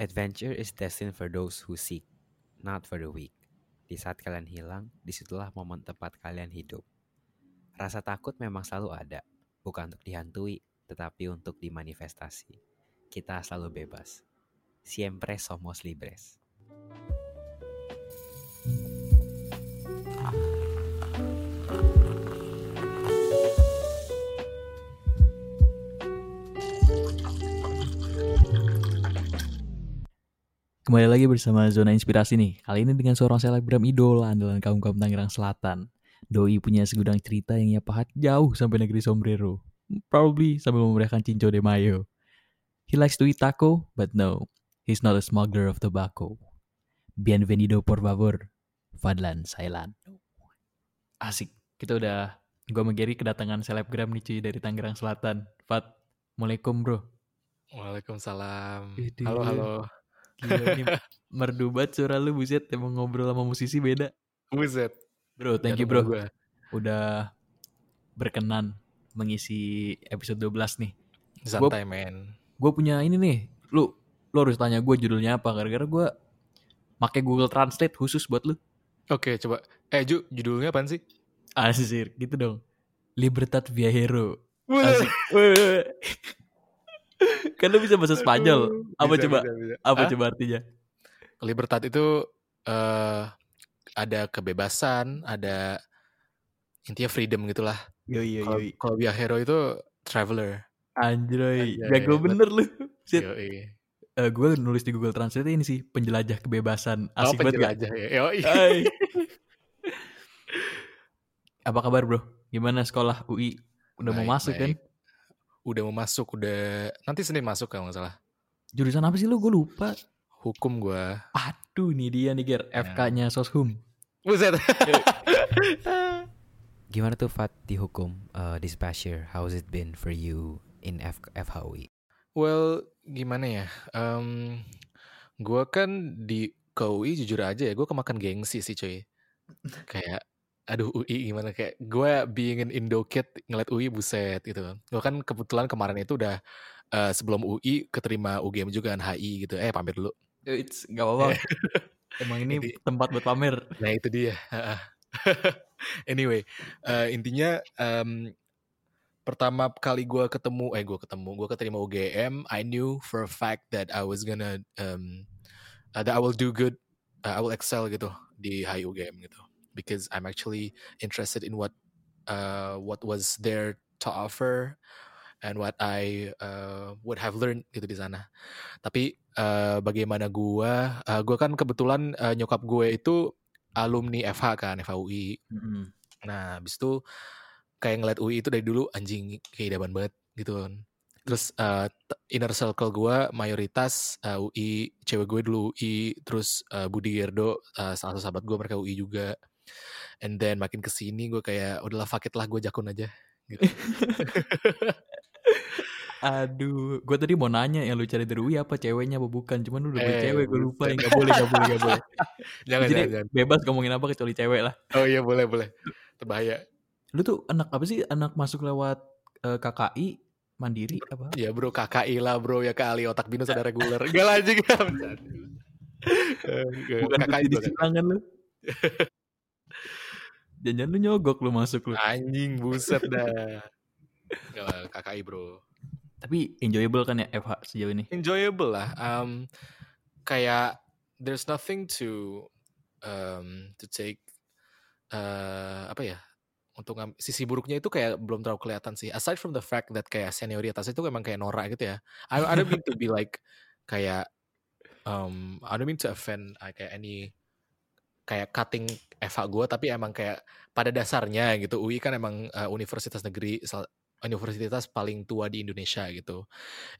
Adventure is destined for those who seek, not for the weak. Di saat kalian hilang, di situlah momen tepat kalian hidup. Rasa takut memang selalu ada, bukan untuk dihantui, tetapi untuk dimanifestasi. Kita selalu bebas. Siempre somos libres. Kembali lagi bersama Zona Inspirasi nih. Kali ini dengan seorang selebgram idola andalan kaum-kaum Tangerang Selatan. Doi punya segudang cerita yang ia pahat jauh sampai negeri Sombrero. Probably sambil memberikan cinco de mayo. He likes to eat taco, but no, he's not a smuggler of tobacco. Bienvenido por favor, Fadlan Sailan. Asik, kita udah gue sama Gary kedatangan selebgram nih cuy dari Tangerang Selatan. Fat, Assalamualaikum bro. Waalaikumsalam. Halo, halo. Gila ini merdu banget suara lu buset emang ngobrol sama musisi beda. Buset. Bro, thank you bro. Gua. Udah berkenan mengisi episode 12 nih. Santai, men. Gue punya ini nih. Lu lu harus tanya gue judulnya apa gara-gara gue pakai Google Translate khusus buat lu. Oke, coba. Eh, Ju, judulnya apaan sih? Asir, gitu dong. Libertad Viajero. Buset. Asik. Kan lu bisa bahasa Spanyol. Apa Bisa, coba? bisa, bisa. Apa Hah? coba artinya? Libertad itu eh ada kebebasan, ada intinya freedom gitulah. Yoi Kalau kalau viajero itu traveler. Anjay, jago bener lu. Shit. Yoi. gue nulis di Google Translate ini sih penjelajah kebebasan. Oh, Asik banget gak? penjelajah ya. Yoi. Hai. Apa kabar bro? Gimana sekolah UI? Udah mau Baik, masuk kan? Udah mau masuk, udah nanti Senin masuk kalau nggak salah. Jurusan apa sih lu? Gue lupa. Hukum gua. Aduh nih dia nih Ger. Ya. FK-nya Soshum. Buset. Gimana tuh Fat dihukum uh, this past year? How's it been for you in F FHUI? Well, gimana ya? Um, gue kan di ke UI jujur aja ya, gue kemakan gengsi sih cuy. Kayak, aduh UI gimana kayak gue being an Indo kid ngeliat UI buset gitu. Gue kan kebetulan kemarin itu udah eh, sebelum UI keterima UGM juga kan HI gitu. Eh pamit dulu. It's gak apa-apa. Emang ini Jadi- tempat buat pamer. Nah itu dia. anyway, eh, intinya em, pertama kali gue ketemu, eh gue ketemu, gue keterima UGM, I knew for a fact that I was gonna, um, uh, that I will do good, uh, I will excel gitu di HI UGM gitu, because I'm actually interested in what, uh, what was there to offer and what I uh, would have learned gitu di sana. Tapi eh, bagaimana gue, uh, gue kan kebetulan eh, nyokap gue itu alumni FH kan, FHUI. Nah, habis itu kayak ngeliat UI itu dari dulu anjing keidaman banget gitu kan. Terus t- inner circle gue mayoritas eh, UI, cewek gue dulu UI, terus eh, Budi Gerdo, eh, salah satu sahabat gue mereka UI juga. And then makin ke sini gue kayak udahlah fuck it lah gue jakun aja. Gitu. Aduh, gue tadi mau nanya yang lu cari dari UI apa ceweknya apa bukan? Cuman lu udah Eh, cewek, gue lupa. buset. Ya, gak boleh, gak boleh, gak boleh. jangan, Jadi jangan, jangan. bebas ngomongin apa kecuali cewek lah. Oh iya boleh boleh. Terbahaya. Lu tuh anak apa sih? Anak masuk lewat eh, KKI mandiri apa? Ya bro KKI lah bro ya kali otak binus ada reguler. Enggak lah anjing. Bukan KKI di kan. Kan lu? Jangan lu nyogok lu masuk lu. Anjing buset dah. KKI bro. Tapi enjoyable kan ya FH sejauh ini? Enjoyable lah. Um, kayak there's nothing to um, to take uh, apa ya untuk sisi buruknya itu kayak belum terlalu kelihatan sih. Aside from the fact that kayak senioritas itu emang kayak norak gitu ya. I, I don't mean to be like kayak um, I don't mean to offend uh, kayak any kayak cutting FH gue tapi emang kayak pada dasarnya gitu UI kan emang uh, universitas negeri universitas paling tua di Indonesia gitu.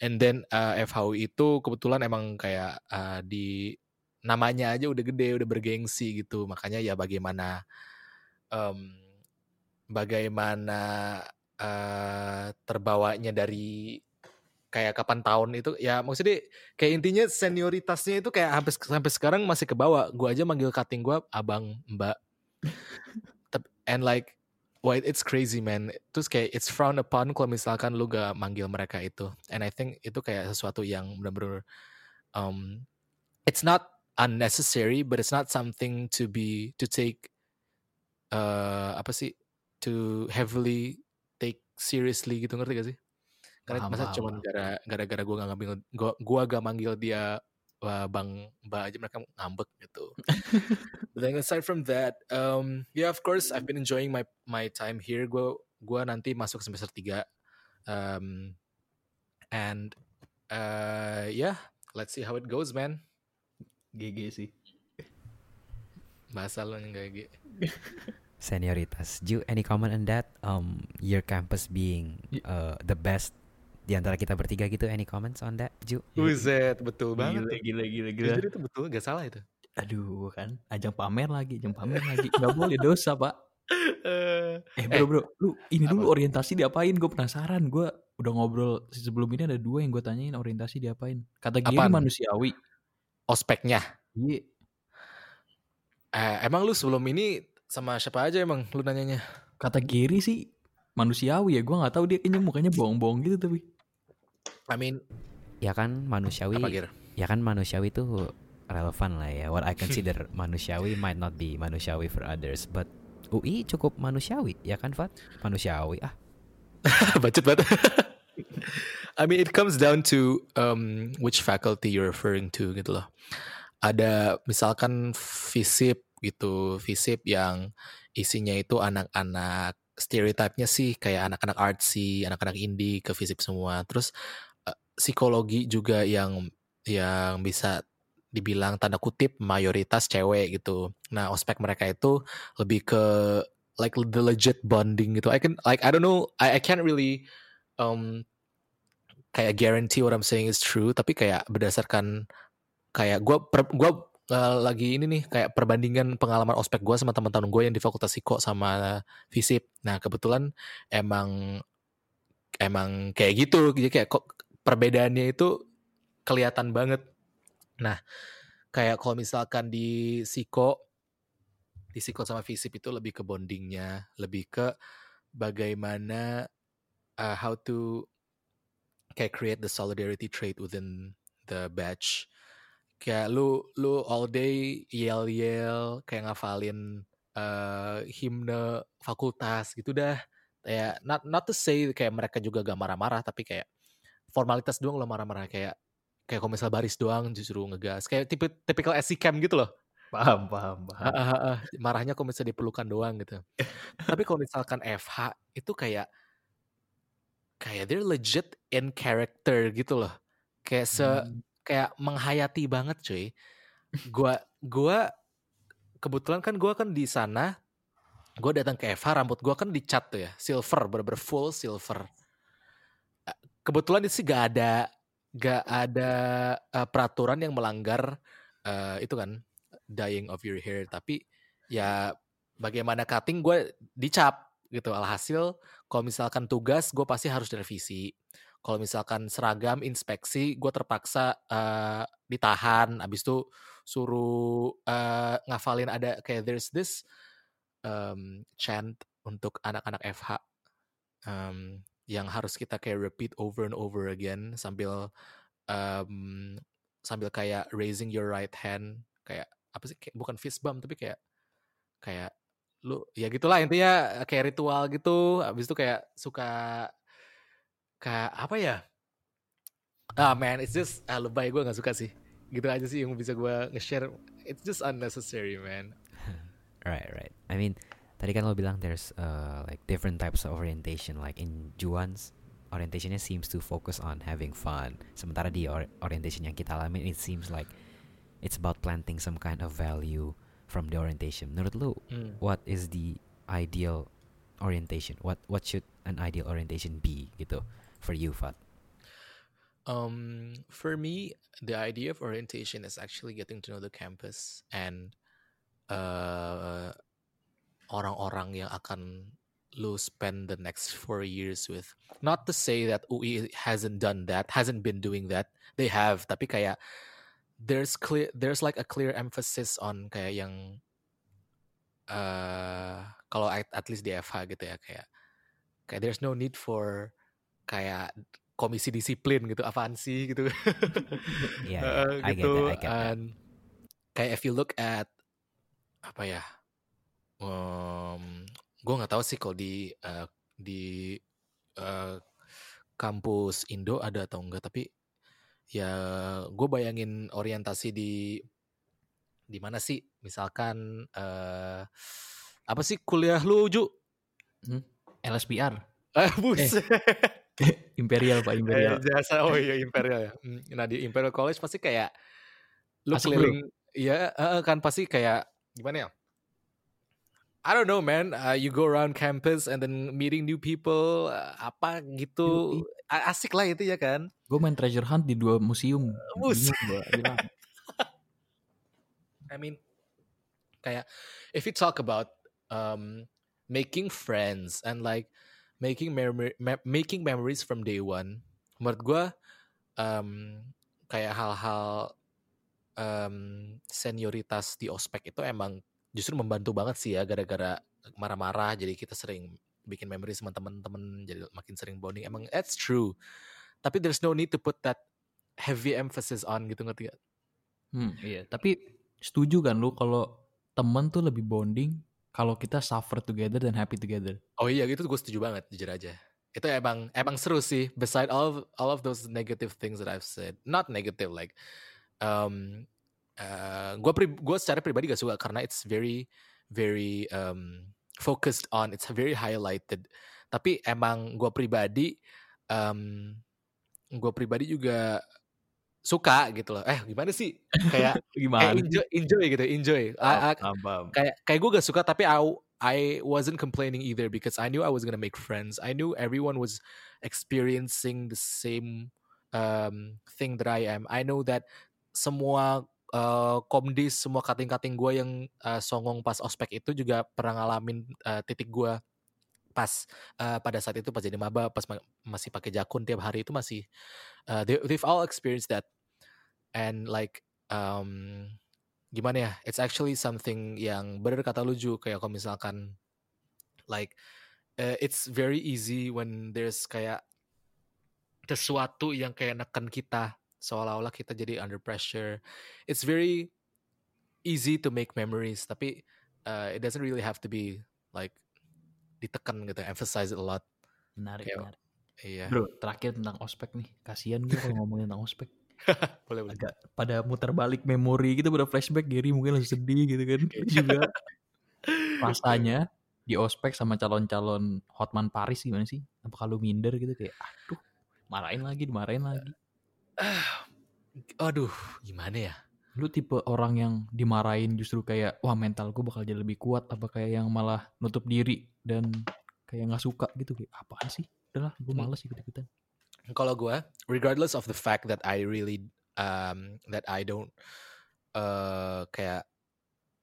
And then uh, FHUI itu kebetulan emang kayak uh, di namanya aja udah gede udah bergengsi gitu. Makanya ya bagaimana em, bagaimana eh, terbawanya dari kayak kapan tahun itu ya maksudnya kayak intinya senioritasnya itu kayak sampai sampai sekarang masih ke bawah. Gua aja manggil cutting gua abang mbak. And like why it's crazy man. Terus kayak it's frowned upon kalau misalkan lu gak manggil mereka itu. And I think itu kayak sesuatu yang benar-benar um, it's not unnecessary, but it's not something to be to take uh, apa sih to heavily take seriously gitu. Ngerti gak sih? Karena Paham, masa paham, cuman paham. gara gara-gara gue gak ngambil gua gua gak manggil dia uh, bang mbak aja mereka ngambek gitu. But then aside from that, um, yeah of course I've been enjoying my my time here. Gue gua nanti masuk semester 3 um, and uh, yeah let's see how it goes man. GG sih. Bahasa lo yang gitu. Senioritas. Ju, any comment on that? Um, your campus being uh, the best di antara kita bertiga gitu. Any comments on that, Ju? Buset, betul banget. Gila, gila, gila, gila. Jujur itu betul, gak salah itu. Aduh kan, ajang pamer lagi, ajang pamer lagi. Gak boleh dosa pak. Eh, Eh bro bro, lu ini dulu Apa? orientasi diapain? Gue penasaran. Gue udah ngobrol sebelum ini ada dua yang gue tanyain orientasi diapain. Kata Giri Apaan? manusiawi. ospeknya. Iya. Eh, emang lu sebelum ini sama siapa aja emang lu nanyanya? Kata Giri sih manusiawi ya. Gue nggak tahu dia kayaknya mukanya bohong-bohong gitu tapi. I mean, Ya kan manusiawi. apa Gir? Ya kan manusiawi itu relevan lah ya. What I consider manusiawi might not be manusiawi for others, but UI cukup manusiawi, ya kan Fat? Manusiawi ah. Bacot banget. I mean, it comes down to um, which faculty you're referring to gitu loh. Ada misalkan FISIP gitu, FISIP yang isinya itu anak-anak stereotipnya sih kayak anak-anak artsy, anak-anak indie ke FISIP semua. Terus eh, psikologi juga yang yang bisa dibilang tanda kutip mayoritas cewek gitu. Nah, ospek mereka itu lebih ke like the legit bonding gitu. I can like I don't know, I I can't really um kayak guarantee what I'm saying is true, tapi kayak berdasarkan kayak gue lagi ini nih kayak perbandingan pengalaman ospek gue sama teman-teman gue yang di fakultas psiko sama fisip. Nah kebetulan emang emang kayak gitu, jadi kayak kok perbedaannya itu kelihatan banget. Nah kayak kalau misalkan di psiko di psiko sama fisip itu lebih ke bondingnya, lebih ke bagaimana uh, how to kayak create the solidarity trait within the batch. Kayak lu lu all day yell yell kayak ngafalin uh, himne fakultas gitu dah. Kayak not not to say kayak mereka juga gak marah-marah tapi kayak formalitas doang lo marah-marah kayak kayak kalau misal baris doang justru ngegas kayak tipe typical SC camp gitu loh. Paham, paham, paham. Ah, ah, ah. marahnya kalau misalnya diperlukan doang gitu. Tapi kalau misalkan FH itu kayak kayak they're legit in character gitu loh. Kayak se Hmm. Kayak menghayati banget cuy. Gua gua kebetulan kan gua kan di sana gua datang ke FH rambut gua kan dicat tuh ya, silver, bener-bener full silver. Eh, Kebetulan itu sih gak ada gak ada eh, peraturan yang melanggar eh, itu kan dyeing of your hair tapi ya bagaimana cutting gue dicap gitu alhasil kalau misalkan tugas gue pasti harus direvisi kalau misalkan seragam inspeksi gue terpaksa eh, ditahan abis itu suruh eh, ngafalin ada kayak there's this um, chant untuk anak-anak FH um, yang harus kita kayak repeat over and over again sambil um, sambil kayak raising your right hand kayak apa sih kayak bukan fist bump tapi kayak kayak lu ya gitulah intinya kayak ritual gitu habis itu kayak suka kayak apa ya ah man it's just ah lebay gue nggak suka sih gitu aja sih yang bisa gue nge-share it's just unnecessary man Right, right. I mean, tadi kan lo bilang there's uh, like different types of orientation. Like in Juan's orientationnya seems to focus on having fun. Sementara di or- orientation yang kita alamin, it seems like it's about planting some kind of value from the orientation. Menurut lu, Hmm. what is the ideal orientation? What what should an ideal orientation be gitu for you, Fat? Um, for me, the idea of orientation is actually getting to know the campus and uh, orang-orang yang akan lu spend the next four years with. Not to say that UI hasn't done that, hasn't been doing that. They have, tapi kayak there's clear, there's like a clear emphasis on kayak yang uh, kalau at, at least di FH gitu ya kayak kayak there's no need for kayak komisi disiplin gitu apaan sih gitu. Iya, Eh, I get gitu that, I get that. and kayak if you look at apa ya um, gue nggak tahu sih kalau di eh, di eh, kampus Indo ada atau enggak tapi ya gue bayangin orientasi di di mana sih? Misalkan eh apa sih kuliah lu Ju? LSPR. eh buset Imperial Pak Eh, Imperial. jasa oh iya Imperial ya Hmm, nah di Imperial College pasti kayak lu Asik, keliling ya eh, kan pasti kayak gimana ya I don't know man Uh, you go around campus and then meeting new people uh, apa gitu asik lah itu ya kan Gue main treasure hunt di dua museum. Gua, bilang. I mean kayak if you talk about um, making friends and like making memory me- making memories from day one menurut gue um, kayak hal-hal um, senioritas di ospek itu emang justru membantu banget sih ya gara-gara marah-marah jadi kita sering bikin memory sama temen-temen jadi makin sering bonding emang that's true tapi there's no need to put that heavy emphasis on gitu ngerti gak? Hmm, iya. Tapi setuju kan lu kalau temen tuh lebih bonding kalau kita suffer together dan happy together. Oh iya gitu gue setuju banget jujur aja. Itu emang emang seru sih. Beside all of, all of those negative things that I've said, not negative like, um, uh, gue pri gue secara pribadi gak suka karena it's very very um, focused on, it's very highlighted. Tapi emang gue pribadi, um, gue pribadi juga suka gitu loh. Eh gimana sih? Kayak kayak Gimana? enjoy, enjoy gitu, enjoy. I- I- paham. kayak kayak gue gak suka tapi I I wasn't complaining either because I knew I was gonna make friends. I knew everyone was experiencing the same um, thing that I am. I know that semua uh, komdis, semua kating-kating gue yang uh, songong pas ospek itu juga pernah ngalamin uh, titik gue pas uh, pada saat itu pas jadi maba, pas ma- masih pakai jakun tiap hari itu masih uh, they, they've all experienced that. And like um, gimana ya it's actually something yang bener kata lu Ju kayak kalau misalkan like uh, it's very easy when there's kayak sesuatu yang kayak neken kita seolah-olah kita jadi under pressure. It's very easy to make memories tapi uh, it doesn't really have to be like ditekan gitu emphasize it a lot Menarik, Kayak- menarik. iya Bro, terakhir tentang ospek nih. Kasihan gue kalau ngomongin tentang ospek. boleh boleh Agak pada muter balik memori gitu, pada flashback. Gary mungkin langsung sedih gitu kan. Juga rasanya di ospek sama calon-calon Hotman Paris gimana sih? Apa kalau minder gitu kayak, aduh, marahin lagi, dimarahin lagi. aduh gimana ya Lu tipe orang yang dimarahin justru kayak, wah mental gue bakal jadi lebih kuat, apa kayak yang malah nutup diri dan kayak nggak suka gitu kayak apaan sih? Udahlah, gue Hmm. males ikut-ikutan. kalau gue regardless of the fact that I really um that I don't uh kayak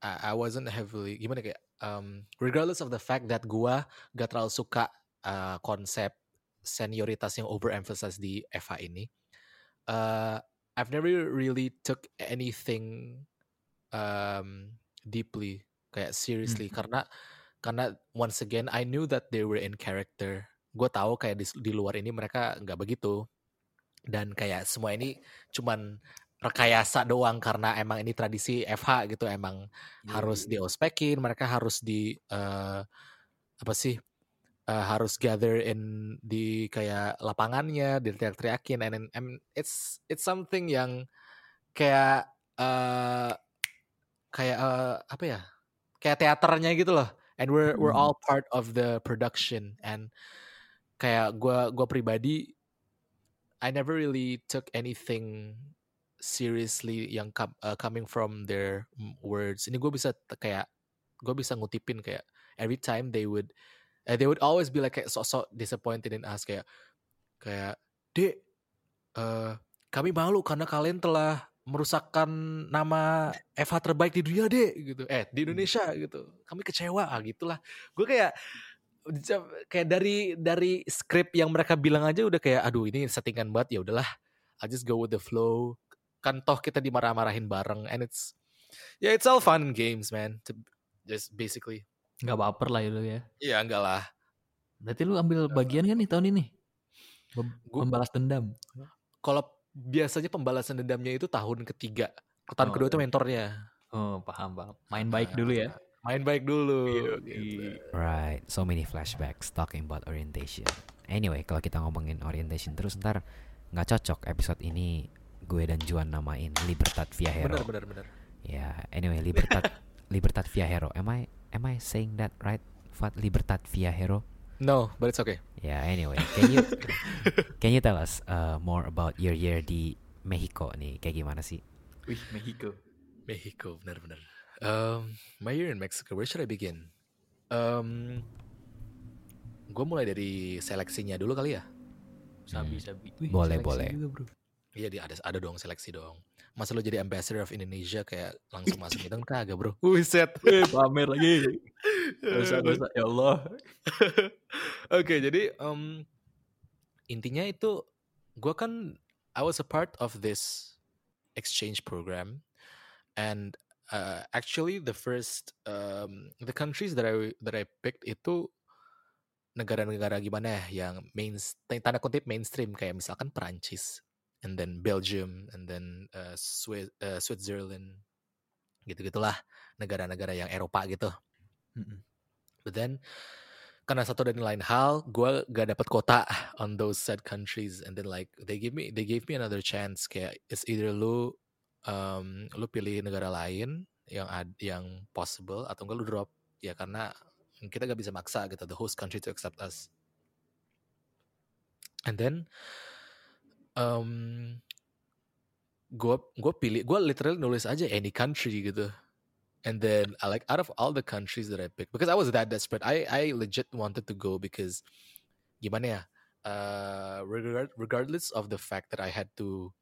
I, I wasn't heavily gimana kayak um regardless of the fact that gue gak terlalu suka uh, konsep senioritas yang overemphasize di FH ini uh, I've never really took anything um deeply kayak seriously Hmm. karena karena once again I knew that they were in character gue tahu kayak di, di luar ini mereka nggak begitu dan kayak semua ini cuman rekayasa doang karena emang ini tradisi FH gitu emang harus Iya. diospekin mereka harus di eh, apa sih eh, harus gather in di kayak lapangannya diteriak-teriakin and, and, and it's it's something yang kayak eh kayak eh, apa ya kayak teaternya gitu loh and we're we're Hmm. all part of the production and kayak gua gua pribadi I never really took anything seriously yang com- uh, coming from their words. Ini gue bisa kayak gue bisa ngutipin kayak every time they would eh, they would always be like kayak sok-sok disappointed in us kayak kayak dek eh, kami malu karena kalian telah merusakkan nama FH terbaik di dunia dek gitu. Eh di Indonesia gitu. Kami kecewa ah, gitulah. Gue kayak kayak dari dari skrip yang mereka bilang aja udah kayak aduh ini settingan banget ya udahlah. I just go with the flow. Kan toh kita dimarah-marahin bareng and it's yeah it's all fun and games man to just basically Nggak baper lah ya lu ya. ya enggak lah Berarti lu ambil bagian kan nih tahun ini? Gua- Membalas dendam. Kalau biasanya pembalasan dendamnya itu tahun ketiga. Tahun Oh, kedua itu iya. mentornya. Oh, paham, paham. Main baik dulu ya. Main baik dulu. Iya, gitu. Right, so many flashbacks talking about orientation. Anyway, kalau kita ngomongin orientation terus ntar nggak cocok episode ini gue dan Juan namain Libertad Via Hero. Bener bener bener. Ya, anyway, Libertad Libertad Via Hero. Am I am I saying that right? Fat Libertad Via Hero. No, but it's okay. Yeah, anyway, can you can you tell us uh, more about your year di Mexico nih? Kayak gimana sih? Wih, Mexico. Mexico, benar-benar. Um, my year in Mexico, where should I begin? Um, gue mulai dari seleksinya dulu kali ya. Sabi, Hmm. sabi. Wih, Boleh, seleksi boleh. juga, bro. Iya, di ada ada dong seleksi dong. Masa lo jadi ambassador of Indonesia kayak langsung masuk gitu kan kagak bro. Wiset. Pamer lagi. Dosa, dosa. Ya Allah. Oke, jadi um, intinya itu gue kan I was a part of this exchange program, and uh, actually the first um, the countries that I that I picked itu negara-negara gimana ya yang main tanda kutip mainstream kayak misalkan Perancis, and then Belgium, and then uh, Swiss, uh, Switzerland, gitu gitulah negara-negara yang Eropa gitu. But then karena satu dan lain hal, gue gak dapat kota on those said countries, and then like they give me they gave me another chance kayak it's either lu um, lu pilih negara lain yang ad, yang possible atau enggak lu drop ya karena kita gak bisa maksa gitu the host country to accept us. And then um, gue gue pilih gue literally nulis aja any country gitu. And then I like out of all the countries that I picked because I was that desperate. I I legit wanted to go because gimana ya? Uh, regard, regardless of the fact that I had to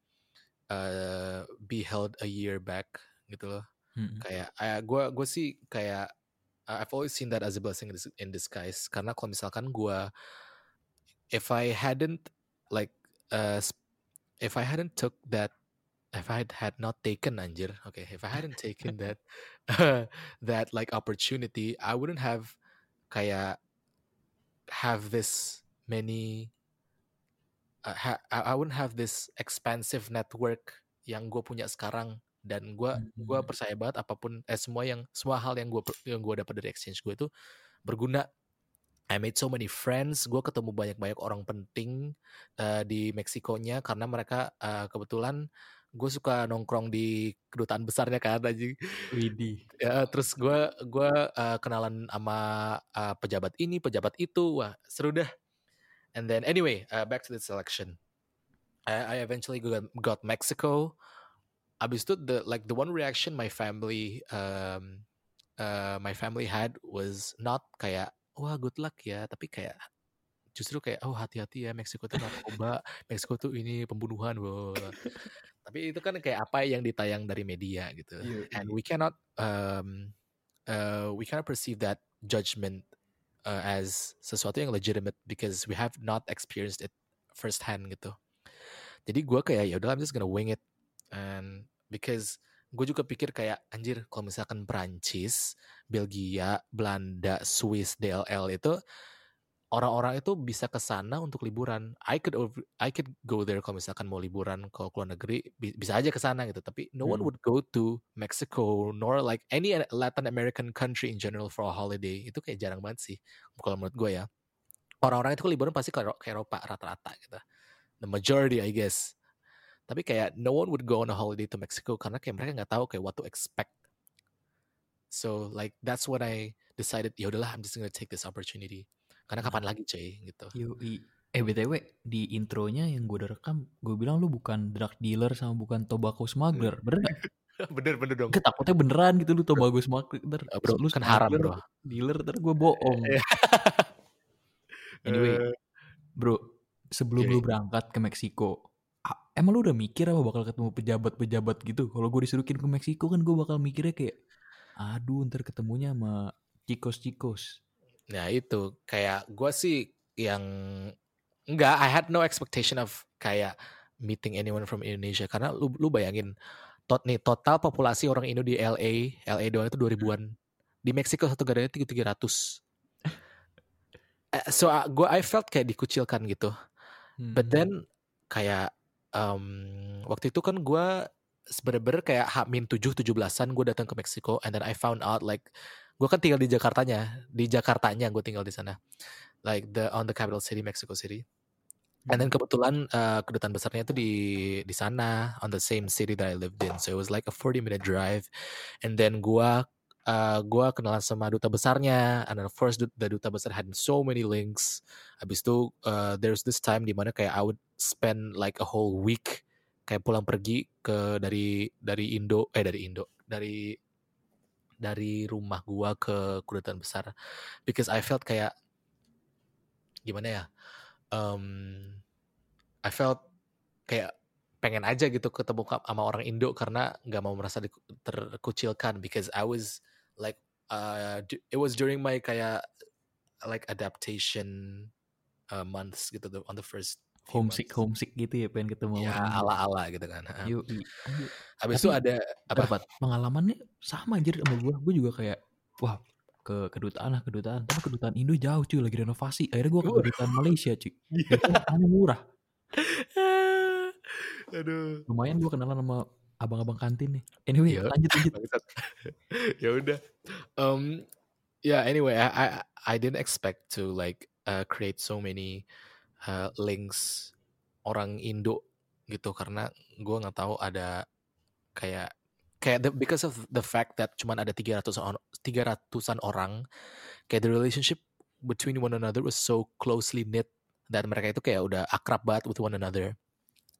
uh, be held a year back gitu loh. Mm-mm. Kayak gue gue sih kayak I've always seen that as a blessing in in disguise karena kalau misalkan gue if I hadn't like uh, if I hadn't took that if I had, not taken anjir okay if I hadn't taken that that like opportunity I wouldn't have kayak have this many uh, ha- I wouldn't have this expansive network yang gue punya sekarang dan gue gue Mhm. percaya banget apa pun eh semua yang semua hal yang gue yang gue dapat dari exchange gue itu berguna I made so many friends gue ketemu banyak banyak orang penting eh, di Meksikonya karena mereka eh, kebetulan gue suka nongkrong di kedutaan besarnya kan aja Widih. ya terus gue gua eh, kenalan sama eh, pejabat ini pejabat itu wah seru dah. And then anyway uh, back to the selection. I, I eventually got, got Mexico. Abis itu the like the one reaction my family um, uh, my family had was not kayak wah good luck ya tapi kayak justru kayak oh hati-hati ya Meksiko tuh narkoba Meksiko tuh ini pembunuhan blah." tapi itu kan kayak apa yang ditayang dari media gitu Iya, and iya. we cannot um, uh, we cannot perceive that judgment uh, as sesuatu yang legitimate because we have not experienced it firsthand gitu jadi gue kayak ya udah I'm just gonna wing it and because gue juga pikir kayak anjir kalau misalkan Prancis, Belgia, Belanda, Swiss, DLL itu orang-orang itu bisa ke sana untuk liburan. I could over- I could go there kalau misalkan mau liburan ke luar negeri bi- bisa aja ke sana gitu. Tapi no one Hmm. would go to Mexico nor like any Latin American country in general for a holiday. Itu kayak jarang banget sih kalau menurut gue ya. Orang-orang itu liburan pasti ke, ke Eropa rata-rata gitu. The majority I guess. Tapi kayak no one would go on a holiday to Mexico karena kayak mereka nggak tahu kayak what to expect. So like that's when I decided ya udahlah I'm just gonna take this opportunity. Karena kapan lagi cuy gitu. Yoi. Eh BTW di intronya yang gue udah rekam, gue bilang lu bukan drug dealer sama bukan tobacco smuggler, bener gak? bener bener dong. Gue takutnya beneran gitu lu tobacco smuggler, Eh, bro, lu kan haram bro. Dealer, ntar gue bohong. Iya. Anyway, Eh, bro, sebelum Gini. lu berangkat ke Meksiko, emang lu udah mikir apa bakal ketemu pejabat-pejabat gitu? Kalau gue disuruhin ke Meksiko kan gue bakal mikirnya kayak, aduh ntar ketemunya sama cikos-cikos. Nah itu kayak gue sih yang enggak I had no expectation of kayak meeting anyone from Indonesia karena lu lu bayangin tot nih total populasi orang Indo di LA LA doang itu 2000-an di Meksiko satu negaranya tiga tiga ratus so uh, gue I felt kayak dikucilkan gitu But Hmm. then kayak um, waktu itu kan gue bener-bener kayak H-7 17-an gue datang ke Meksiko and then I found out like gue kan tinggal di Jakartanya, di Jakartanya gue tinggal di sana. Like the on the capital city Mexico City. And then kebetulan uh, kedutaan besarnya itu di di sana on the same city that I lived in. So it was like a 40 minute drive. And then gua uh, gua kenalan sama duta besarnya. And then of course the, duta besar had so many links. Habis itu uh, there's this time di mana kayak I would spend like a whole week kayak pulang pergi ke dari dari Indo eh dari Indo dari dari rumah gua ke kedutaan besar. Because I felt kayak gimana ya um, I felt kayak pengen aja gitu ketemu sama orang Indo karena nggak mau merasa terkucilkan. Because I was like uh, it was during my kayak like adaptation uh, months gitu on the first homesick homesick gitu ya pengen ketemu ya orang Indo. ala-ala gitu kan. Yuk, ayo. habis itu ada apa? Dapat pengalamannya sama anjir sama gue gue juga kayak wah ke kedutaan lah kedutaan. Tapi kedutaan Indo jauh cuy lagi renovasi. Akhirnya gue ke kedutaan Malaysia cuy. Iya. itu harganya murah. Aduh. Lumayan gue kenalan sama abang-abang kantin nih. Anyway Iya. lanjut lanjut. Ya udah. Um yeah anyway I, I I didn't expect to like uh, create so many uh, links orang Indo gitu karena gue nggak tahu ada kayak kayak the, because of the fact that cuman ada 300 on 300-an orang kayak the relationship between one another was so closely knit dan mereka itu kayak udah akrab banget with one another.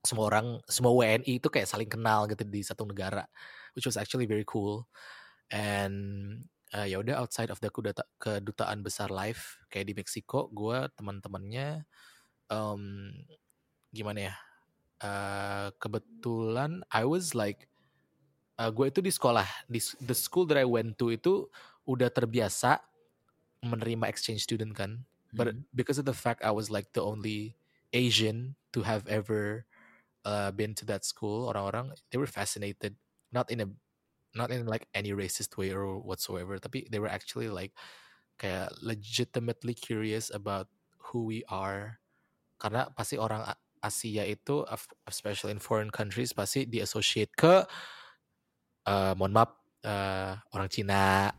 Semua orang semua WNI itu kayak saling kenal gitu di satu negara which was actually very cool. And uh, ya udah outside of the kedutaan besar live kayak di Meksiko gue teman-temannya um, gimana ya uh, kebetulan I was like uh, gue itu di sekolah di the school that I went to itu udah terbiasa menerima exchange student kan but Hmm. because of the fact I was like the only Asian to have ever uh, been to that school orang-orang they were fascinated not in a not in like any racist way or whatsoever tapi they were actually like kayak legitimately curious about who we are karena pasti orang Asia itu of- especially in foreign countries pasti di associate ke uh, mohon maaf uh, orang Cina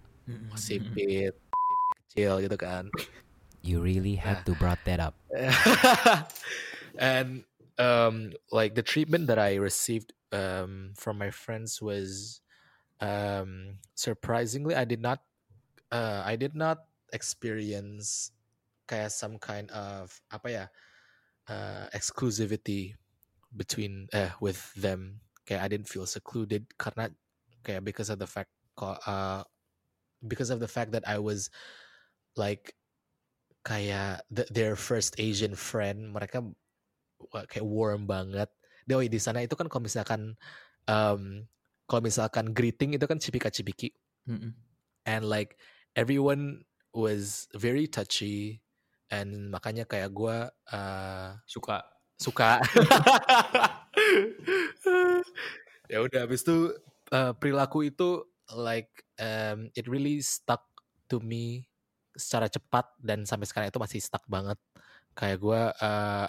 sipit kecil gitu kan. You really had to brought that up. and um like the treatment that i received um from my friends was um surprisingly i did not uh i did not experience kayak some kind of apa ya uh exclusivity between uh with them kayak i didn't feel secluded karena kayak because of the fact uh because of the fact that i was like kayak the- their first Asian friend mereka kayak warm banget. Oh di sana itu kan kalau misalkan um, kalau misalkan greeting itu kan cipika cipiki Mm-mm. and like everyone was very touchy and makanya kayak gue uh, suka. suka. Ya udah habis itu uh, perilaku itu like um, it really stuck to me secara cepat dan sampai sekarang itu masih stuck banget. Kayak gue uh,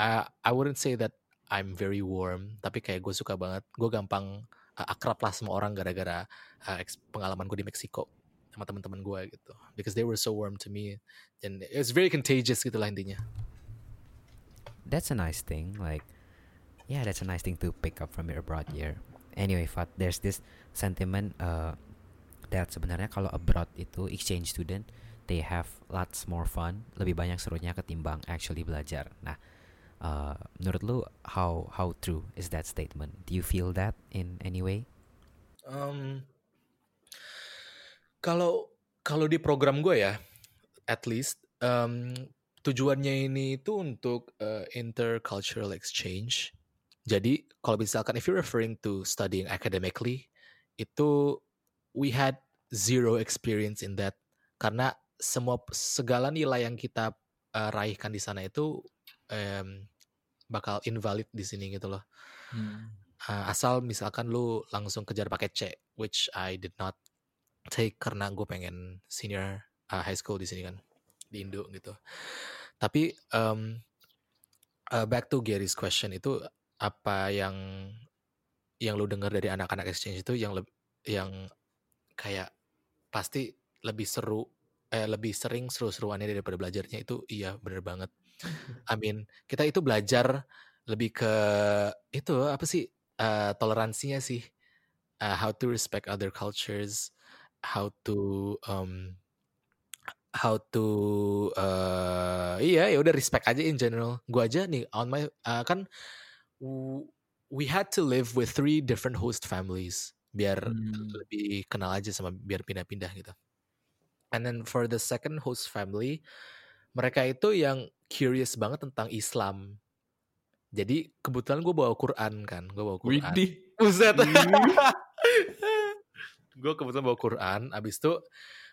I, I wouldn't say that I'm very warm tapi kayak gue suka banget. Gue gampang uh, akrab lah sama orang gara-gara uh, pengalaman gue di Meksiko sama teman-teman gue gitu because they were so warm to me and it's very contagious gitu lah intinya That's a nice thing. Like, yeah, that's a nice thing to pick up from your abroad year. Anyway, Fat, there's this sentiment uh, that sebenarnya kalau abroad itu exchange student, they have lots more fun, lebih banyak serunya ketimbang actually belajar. Nah, uh, menurut lu how how true is that statement? Do you feel that in any way? Um, kalau kalau di program gue ya, at least um, tujuannya ini itu untuk uh, intercultural exchange. Jadi kalau misalkan if you're referring to studying academically, itu we had zero experience in that karena semua segala nilai yang kita uh, raihkan di sana itu um, bakal invalid di sini gitu loh. Hmm. Uh, asal misalkan lu langsung kejar pakai C, which I did not take karena gue pengen senior uh, high school di sini kan di Indo gitu. Tapi um, uh, back to Gary's question itu apa yang yang lu dengar dari anak-anak exchange itu yang lebih yang kayak pasti lebih seru eh lebih sering seru-seruannya daripada belajarnya itu iya bener banget. I mean kita itu belajar lebih ke itu apa sih uh, toleransinya sih uh, how to respect other cultures, how to um, how to uh, iya ya udah respect aja in general. Gua aja nih on my uh, kan we had to live with three different host families biar Hmm. lebih kenal aja sama biar pindah-pindah gitu. And then for the second host family, mereka itu yang curious banget tentang Islam. Jadi kebetulan gue bawa Quran kan, gue bawa Quran. Widih. Buset. Gue kebetulan bawa Quran, abis itu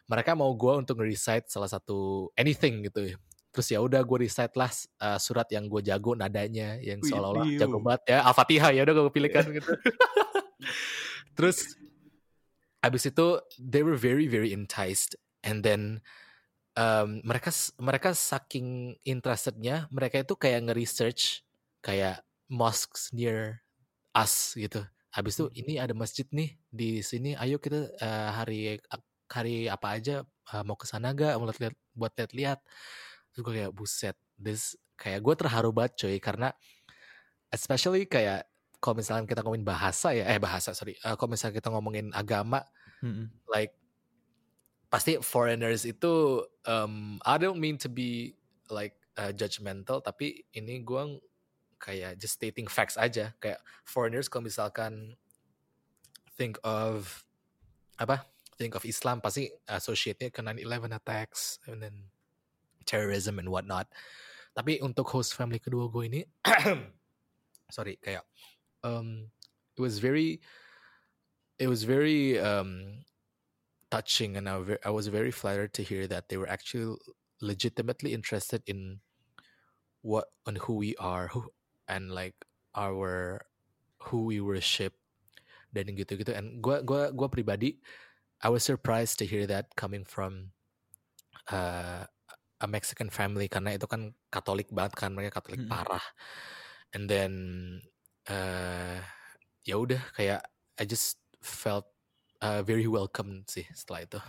mereka mau gue untuk nge-recite salah satu anything gitu ya. Terus ya udah gue recite lah uh, surat yang gue jago nadanya, yang seolah-olah jago banget ya. Al-Fatihah ya udah gue pilihkan gitu. Terus abis itu they were very very enticed and then um, mereka mereka saking interestednya mereka itu kayak nge-research kayak mosques near us gitu. Habis itu ini ada masjid nih di sini. Ayo kita eh, hari hari apa aja eh, mau ke sana gak mau lihat buat lihat-lihat. Terus gue kayak buset, this kayak gue terharu banget coy karena especially kayak kalau misalnya kita ngomongin bahasa ya, eh bahasa sorry, Eh, kalau misalnya kita ngomongin agama, Mm-mm. like pasti foreigners itu um, I don't mean to be like uh, judgmental tapi ini gue kayak just stating facts aja. Kayak foreigners kalau misalkan think of apa think of Islam pasti associate-nya ke 9/11 attacks and then terrorism and whatnot. Tapi untuk host family kedua gue ini sorry kayak um, it was very it was very um, touching and I, was very flattered to hear that they were actually legitimately interested in what and who we are who and like our who we worship dan gitu-gitu and gua gua gua pribadi I was surprised to hear that coming from uh, a Mexican family karena itu kan Katolik banget kan mereka Katolik Mm-mm. parah and then uh, ya udah kayak I just felt uh, very welcome sih setelah itu.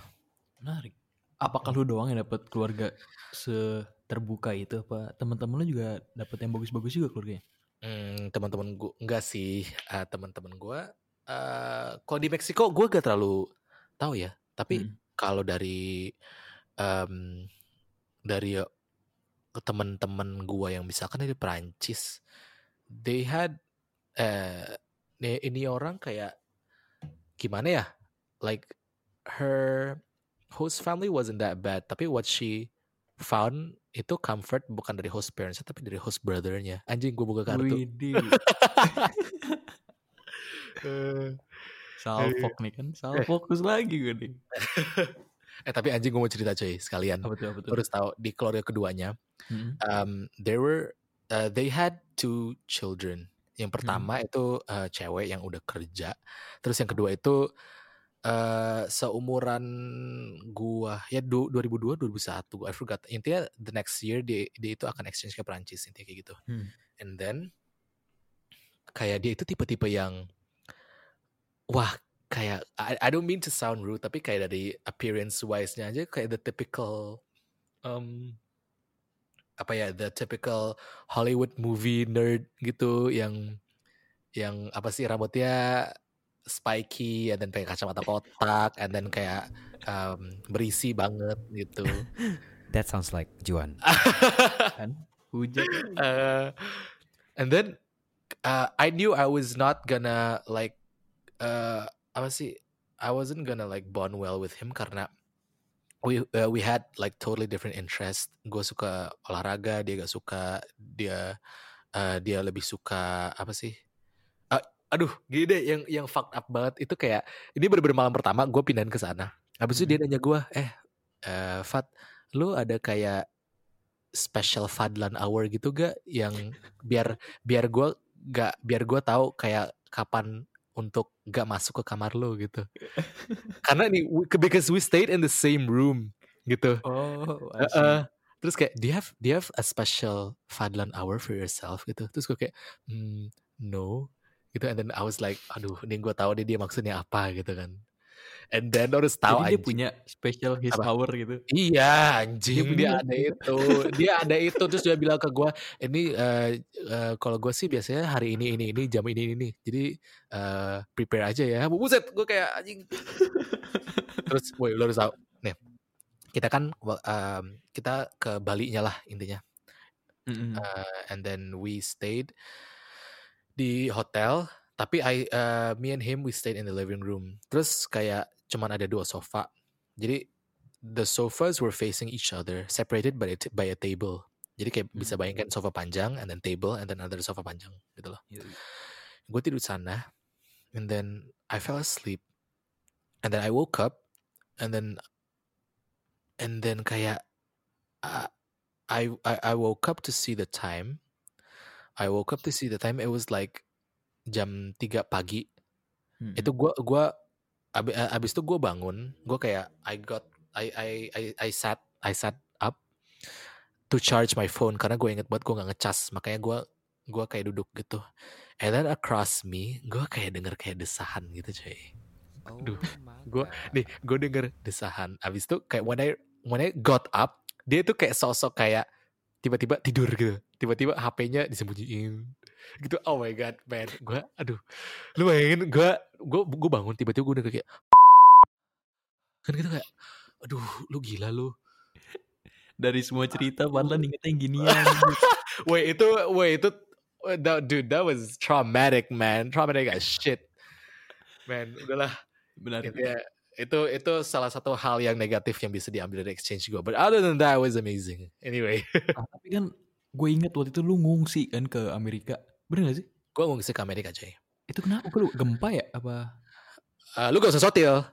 Menarik. Apakah lu doang yang dapat keluarga seterbuka itu apa teman-teman lu juga dapat yang bagus-bagus juga keluarganya? Hmm, teman-teman gue enggak sih uh, teman-teman gue. Uh, kalau di Meksiko gue gak terlalu tahu ya. Tapi Hmm. kalau dari um, dari uh, teman-teman gue yang misalkan dari Perancis, they had eh ini, ini orang kayak gimana ya? Like her host family wasn't that bad, tapi what she found itu comfort bukan dari host parents tapi dari host brothernya. Anjing gue buka kartu. Eh, Salfok nih kan. Salfokus lagi gue nih. eh tapi anjing gue mau cerita coy sekalian. Apa tuh apa tuh? Lu harus tahu di keluarga keduanya, Mm-mm. um, there were uh, they had two children. Yang pertama itu uh, cewek yang udah kerja, terus yang kedua itu uh, seumuran gua ya du- 2002 2001 I forgot. Intinya the next year dia, dia itu akan exchange ke Prancis intinya kayak gitu. Hmm. And then kayak dia itu tipe-tipe yang wah kayak I, I don't mean to sound rude tapi kayak dari appearance wise-nya aja kayak the typical um apa ya the typical Hollywood movie nerd gitu yang yang apa sih rambutnya spiky and then pakai kacamata kotak and then kayak um, berisi banget gitu. That sounds like Juan. Kan? Hujan. uh, and then uh, I knew I was not gonna like uh, apa sih I wasn't gonna like bond well with him karena we uh, we had like totally different interest. Gue suka olahraga, dia gak suka. Dia uh, dia lebih suka apa sih? Uh, aduh, gini deh yang yang fucked up banget itu kayak ini bener-bener malam pertama gue pindahin ke sana. Habis itu dia nanya gue, eh eh, Fat, lu ada kayak special Fadlan hour gitu gak yang biar biar gue gak biar gue tahu kayak kapan untuk gak masuk ke kamar lo gitu. Karena nih because we stayed in the same room gitu. Oh, Heeh. terus kayak do you have do you have a special Fadlan hour for yourself gitu terus gue kayak hmm, no gitu and then I was like aduh ini gue tahu deh dia maksudnya apa gitu kan. And then harus tahu Jadi dia anjing. punya special his Apa? hour gitu. Iya anjing. Dia ada itu. Dia ada itu. Terus dia bilang ke gue ini eh, eh, kalau gue sih biasanya hari ini ini ini jam ini ini jadi eh, prepare aja ya. Buset gue kayak anjing. Terus woi lo harus tahu. Nih kita kan um, kita ke Bali nya lah intinya. Mm-mm. Uh, and then we stayed di hotel tapi I uh, me and him we stayed in the living room. Terus kayak cuman ada dua sofa. Jadi the sofas were facing each other separated by a, t- by a table. Jadi kayak bisa Hmm. bayangkan sofa panjang and then table and then another sofa panjang gitu loh. Gue tidur sana and then I fell asleep. And then I woke up and then and then kayak uh, I, I I woke up to see the time I woke up to see the time it was like jam 3 pagi Mm-mm. itu gua gua abis, abis itu gue bangun gue kayak I got I I I I sat I sat up to charge my phone karena gue inget banget gue nggak ngecas makanya gue gue kayak duduk gitu and then across me gue kayak denger kayak desahan gitu cuy Oh gua- God. nih gue denger desahan abis itu kayak when I when I got up dia tuh kayak sosok kayak tiba-tiba tidur gitu. Tiba-tiba HP-nya disembunyiin. Gitu oh my god man. Gue aduh. Lu bayangin gue gue gue bangun tiba-tiba gue udah kayak kan gitu kayak aduh lu gila lu. Dari semua cerita Fadlan ingetnya yang ginian. wait itu wait itu that, dude that was traumatic man. Traumatic as shit. Man udahlah. Benar. Intinya, itu itu salah satu hal yang negatif yang bisa diambil dari exchange gue. But other than that, it was amazing. Anyway, Ah, tapi kan gue inget waktu itu lu ngungsi kan ke Amerika. Bener gak sih? gue ngungsi ke Amerika coy. Itu kenapa? Lu gempa ya? Apa? Uh, lu gak usah sotil.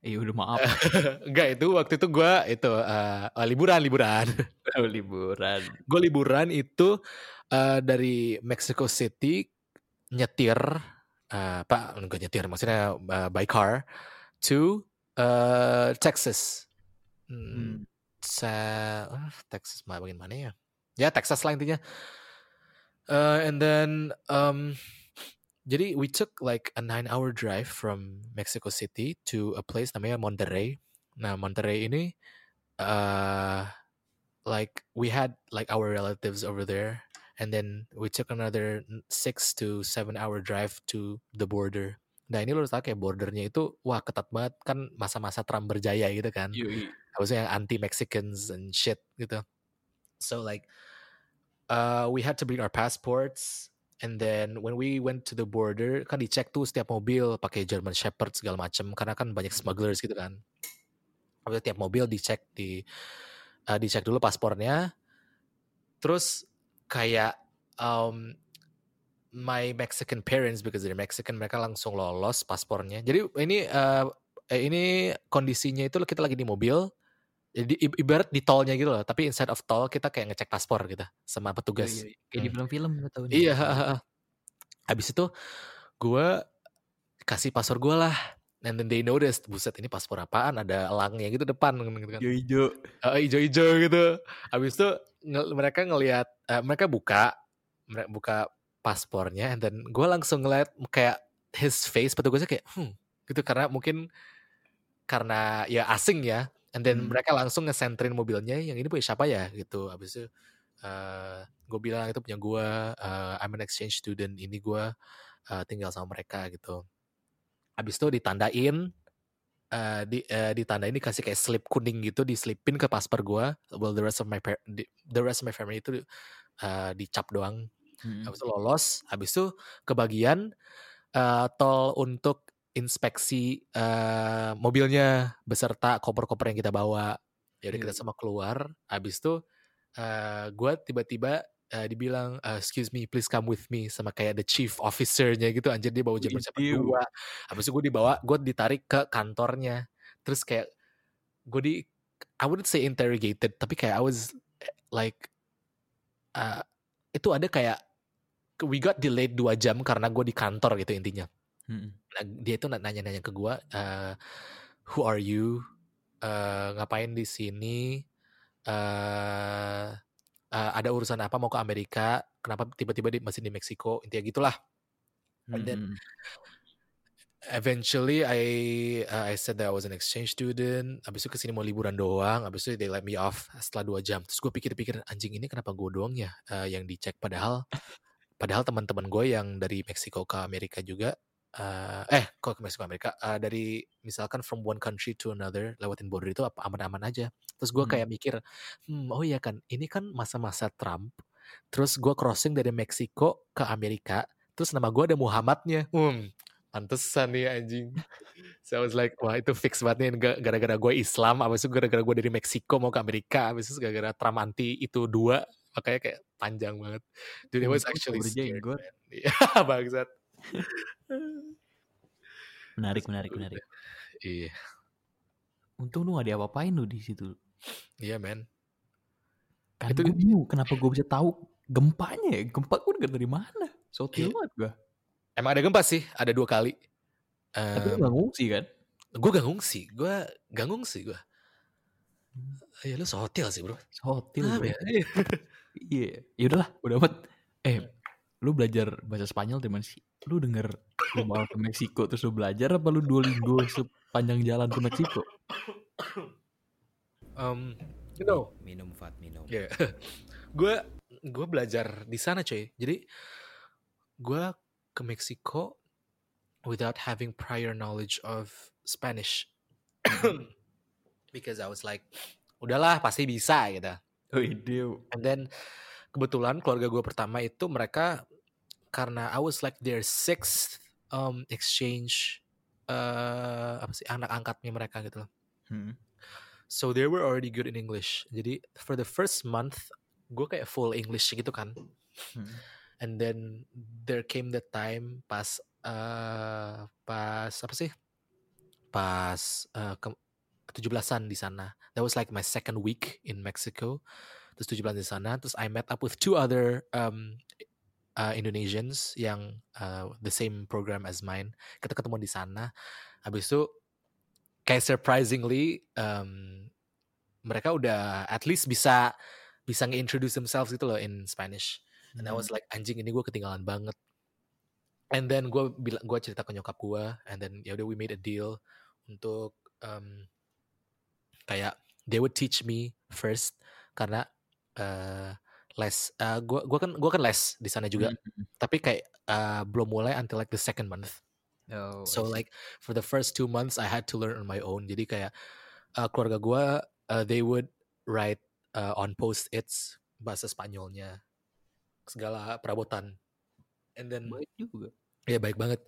Eh udah maaf. Enggak itu waktu itu gue itu uh, uh, liburan liburan. Oh, liburan. gue liburan itu uh, dari Mexico City nyetir uh, pak enggak nyetir maksudnya uh, by car to uh, Texas. Hmm, ah, Texas mah bagian mana ya? Ya Texas lah intinya. Uh, and then um, jadi we took like a nine hour drive from Mexico City to a place namanya Monterrey. Nah Monterrey ini uh, like we had like our relatives over there, and then we took another six to seven hour drive to the border. Nah ini lo harus tahu kayak bordernya itu wah ketat banget kan masa-masa Trump berjaya gitu kan Yoi. maksudnya yang anti Mexicans and shit gitu. So like uh we had to bring our passports and then when we went to the border kan dicek tuh setiap mobil pakai German Shepherd segala macem karena kan banyak smugglers gitu kan. Habis tiap mobil dicek di uh, dicek dulu paspornya. Terus kayak um, my Mexican parents because they're Mexican mereka langsung lolos paspornya. Jadi ini uh, ini kondisinya itu kita lagi di mobil jadi ibarat di tolnya gitu loh tapi inside of tol kita kayak ngecek paspor gitu sama petugas Yoi, yoi. Kayak di Hmm. film-film gak tau nih. iya habis itu gue kasih paspor gue lah and then they noticed buset ini paspor apaan ada elangnya gitu depan gitu kan. Eh, hijau-hijau gitu habis itu nge- mereka ngelihat eh, mereka buka mereka buka paspornya and then gue langsung ngeliat kayak his face petugasnya kayak hmm gitu karena mungkin karena ya asing ya and then Hmm. mereka langsung ngesentrin mobilnya yang ini punya siapa ya? Gitu. Habis itu gue bilang itu punya gue eh, I'm an exchange student ini gue eh, tinggal sama mereka gitu. Habis itu ditandain eh, di eh, ditandain dikasih kayak slip kuning gitu diselipin ke paspor gue well the rest of my the rest of my family itu eh, dicap doang Mm-mm. habis itu lolos habis itu kebagian eh, tol untuk inspeksi eh, mobilnya beserta koper-koper yang kita bawa jadi kita Iya. semua keluar habis itu eh gue tiba-tiba eh, dibilang eh, excuse me please come with me sama kayak the chief officer-nya gitu anjir dia bawa Shepherd Widih. dua habis itu gue dibawa gue ditarik ke kantornya terus kayak gue di I wouldn't say interrogated tapi kayak I was like eh, itu ada kayak we got delayed dua jam karena gue di kantor gitu intinya Mm-mm. Nah, dia itu nanya-nanya ke gue, eh, who are you? Eh, ngapain di sini? eh eh, ada urusan apa mau ke Amerika, kenapa tiba-tiba di, masih di Meksiko, intinya gitulah. And then Hmm. eventually I uh, I said that I was an exchange student. Abis itu ke sini mau liburan doang. Abis itu they let me off setelah dua jam. Terus gue pikir-pikir anjing ini kenapa gue doang ya uh, yang dicek padahal padahal teman-teman gue yang dari Meksiko ke Amerika juga uh, eh kok ke Meksiko Amerika uh, dari misalkan from one country to another lewatin border itu apa aman-aman aja. Terus gue Hmm. kayak mikir, hmm, oh iya kan ini kan masa-masa Trump. Terus gue crossing dari Meksiko ke Amerika. Terus nama gue ada Muhammadnya. Hmm, pantesan nih anjing. So I was like, wah itu fix banget nih Ga- gara-gara gue Islam, abis itu gara-gara gue dari Meksiko mau ke Amerika, abis itu gara-gara Trump anti itu dua, makanya kayak panjang banget. Dude, it was actually gak scared, man. Iya, bangsat. Menarik, menarik, menarik. Iya, Untung lu gak diapa-apain lu di situ. iya man. Kan Itu- gue bingung kenapa gue bisa tahu gempanya ya. Gempa gue denger dari mana? Sotil Iya. banget gue. Emang ada gempa sih, ada dua kali. Tapi lu Um, gak ngungsi kan? gue gak ngungsi, gue gak ngungsi gue. Ya lu sotil sih bro. Sotil Ah, bro. ya, iya. Iya. Ya udahlah, udah amat. Eh, lu belajar bahasa Spanyol mana sih? Lu denger lu mau ke Meksiko terus lu belajar apa lu Duolingo sepanjang jalan ke Meksiko? Um, you know, Minum Fat, minum. Ya, gue gue belajar di sana coy. Jadi gue ke Meksiko without having prior knowledge of Spanish, because I was like, udahlah pasti bisa gitu. Oh. And then kebetulan keluarga gue pertama itu mereka karena I was like their sixth um, exchange eh apa sih anak angkatnya mereka gitu loh. Hmm. So they were already good in English. Jadi for the first month gue kayak full English gitu kan. Hmm. And then there came the time pas eh pas apa sih? Pas eh, ke 17-an di sana. That was like my second week in Mexico. Terus 17 di sana, terus I met up with two other um, uh, Indonesians yang uh, the same program as mine. Kita ketemu di sana. Habis itu kayak surprisingly um, mereka udah at least bisa bisa nge-introduce themselves gitu loh in Spanish. And I was like anjing ini gue ketinggalan banget. And then gue bilang gue cerita ke nyokap gue, and then ya udah we made a deal untuk um, kayak they would teach me first karena uh, les uh, gue gua kan gua kan les di sana juga, Hmm. tapi kayak uh, belum mulai until like the second month. Oh, So like for the first two months I had to learn on my own. Jadi kayak uh, keluarga gue uh, they would write uh, on post-its bahasa Spanyolnya segala perabotan. And then baik juga. ya baik banget.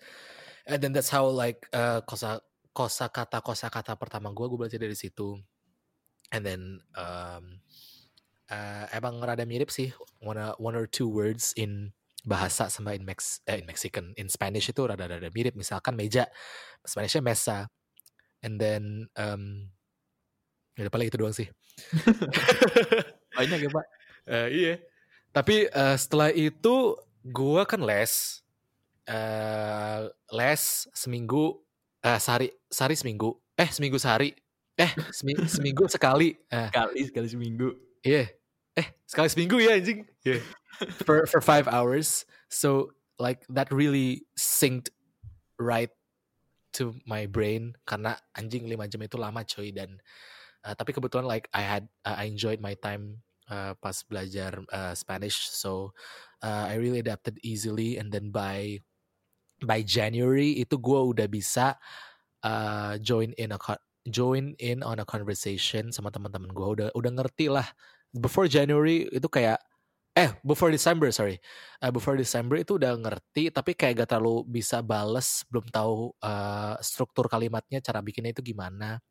And then that's how like uh, kosa kosa kata kosa kata pertama gue gue belajar dari situ. And then um, uh, emang rada mirip sih one uh, one or two words in bahasa sama in Mex eh, in Mexican in Spanish itu rada-rada mirip. Misalkan meja Spanishnya mesa. And then um, ya paling itu doang sih. Banyak ya, Pak. Eh, iya. Tapi eh, setelah itu gue kan les, eh les seminggu, eh sehari sehari seminggu, eh seminggu sehari, eh seminggu, seminggu sekali, eh. Kali sekali seminggu. iya, eh sekali seminggu ya anjing, yeah. for for five hours. So like that really synced right to my brain. Karena anjing lima jam itu lama coy. Dan uh, tapi kebetulan like I had uh, I enjoyed my time uh, pas belajar uh, Spanish. So uh, I really adapted easily. And then by by January itu gue udah bisa uh, join in a join in on a conversation sama teman-teman gue udah udah ngerti lah. Before January itu kayak eh before December sorry. Uh, before December itu udah ngerti tapi kayak gak terlalu bisa bales belum tahu uh, struktur kalimatnya cara bikinnya itu gimana.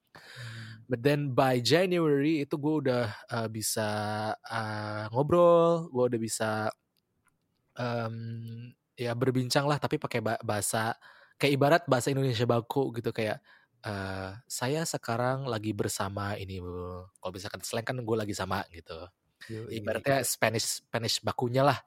But then by January itu gue udah uh, bisa uh, ngobrol gue udah bisa um, ya berbincang lah tapi pakai ba- bahasa kayak ibarat bahasa Indonesia baku gitu kayak eh saya sekarang lagi bersama ini Bu. kalau misalkan slang kan gue lagi sama gitu ibaratnya Spanish Spanish bakunya lah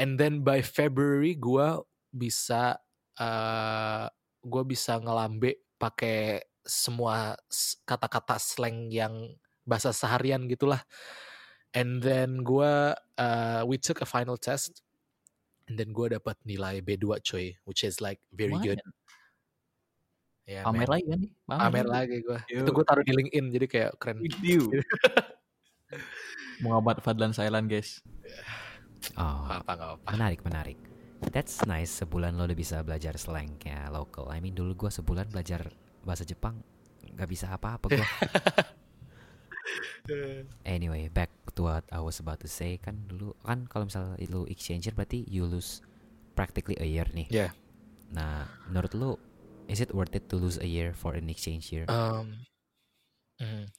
and then by February gue bisa eh gue bisa ngelambe pakai semua kata-kata slang yang bahasa seharian gitulah. And then gue uh, we took a final test, and then gue dapat nilai B2 coy, which is like very good. Lumayan. Ya, Pamer man. lagi kan nih. Pamer lagi gue. Itu gue taruh di LinkedIn jadi kayak keren. Muhammad Fadlan Sailan guys. Oh, Apa nggak apa. menarik, menarik. That's nice. Sebulan lo udah bisa belajar slangnya local. I mean dulu gue sebulan belajar bahasa Jepang nggak bisa apa-apa gue. anyway, back to what I was about to say kan dulu kan kalau misalnya lu exchanger berarti you lose practically a year nih. Yeah. Nah, menurut lu is it worth it to lose a year for an exchange year? Um, mhm.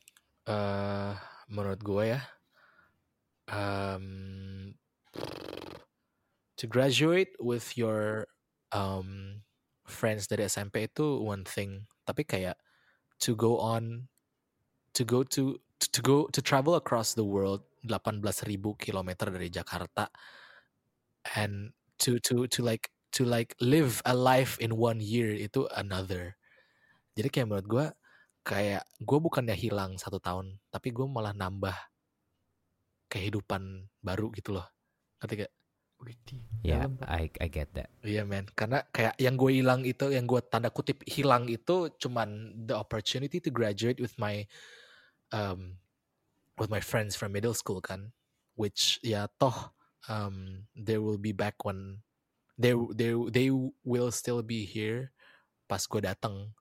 Eh, menurut gue ya, um, to graduate with your um, friends dari SMP itu one thing, tapi kayak to go on, to go to to go to travel across the world 18.000 kilometer dari Jakarta and to to to like to like live a life in one year itu another. Jadi kayak menurut gue kayak gue bukannya hilang satu tahun, tapi gue malah nambah kehidupan baru gitu loh. Ngerti gak? yeah, I I get that. Iya men, karena kayak yang gue hilang itu, yang gue tanda kutip hilang itu cuman the opportunity to graduate with my um, with my friends from middle school kan, which ya toh um, they will be back when they they they will still be here pas gue datang.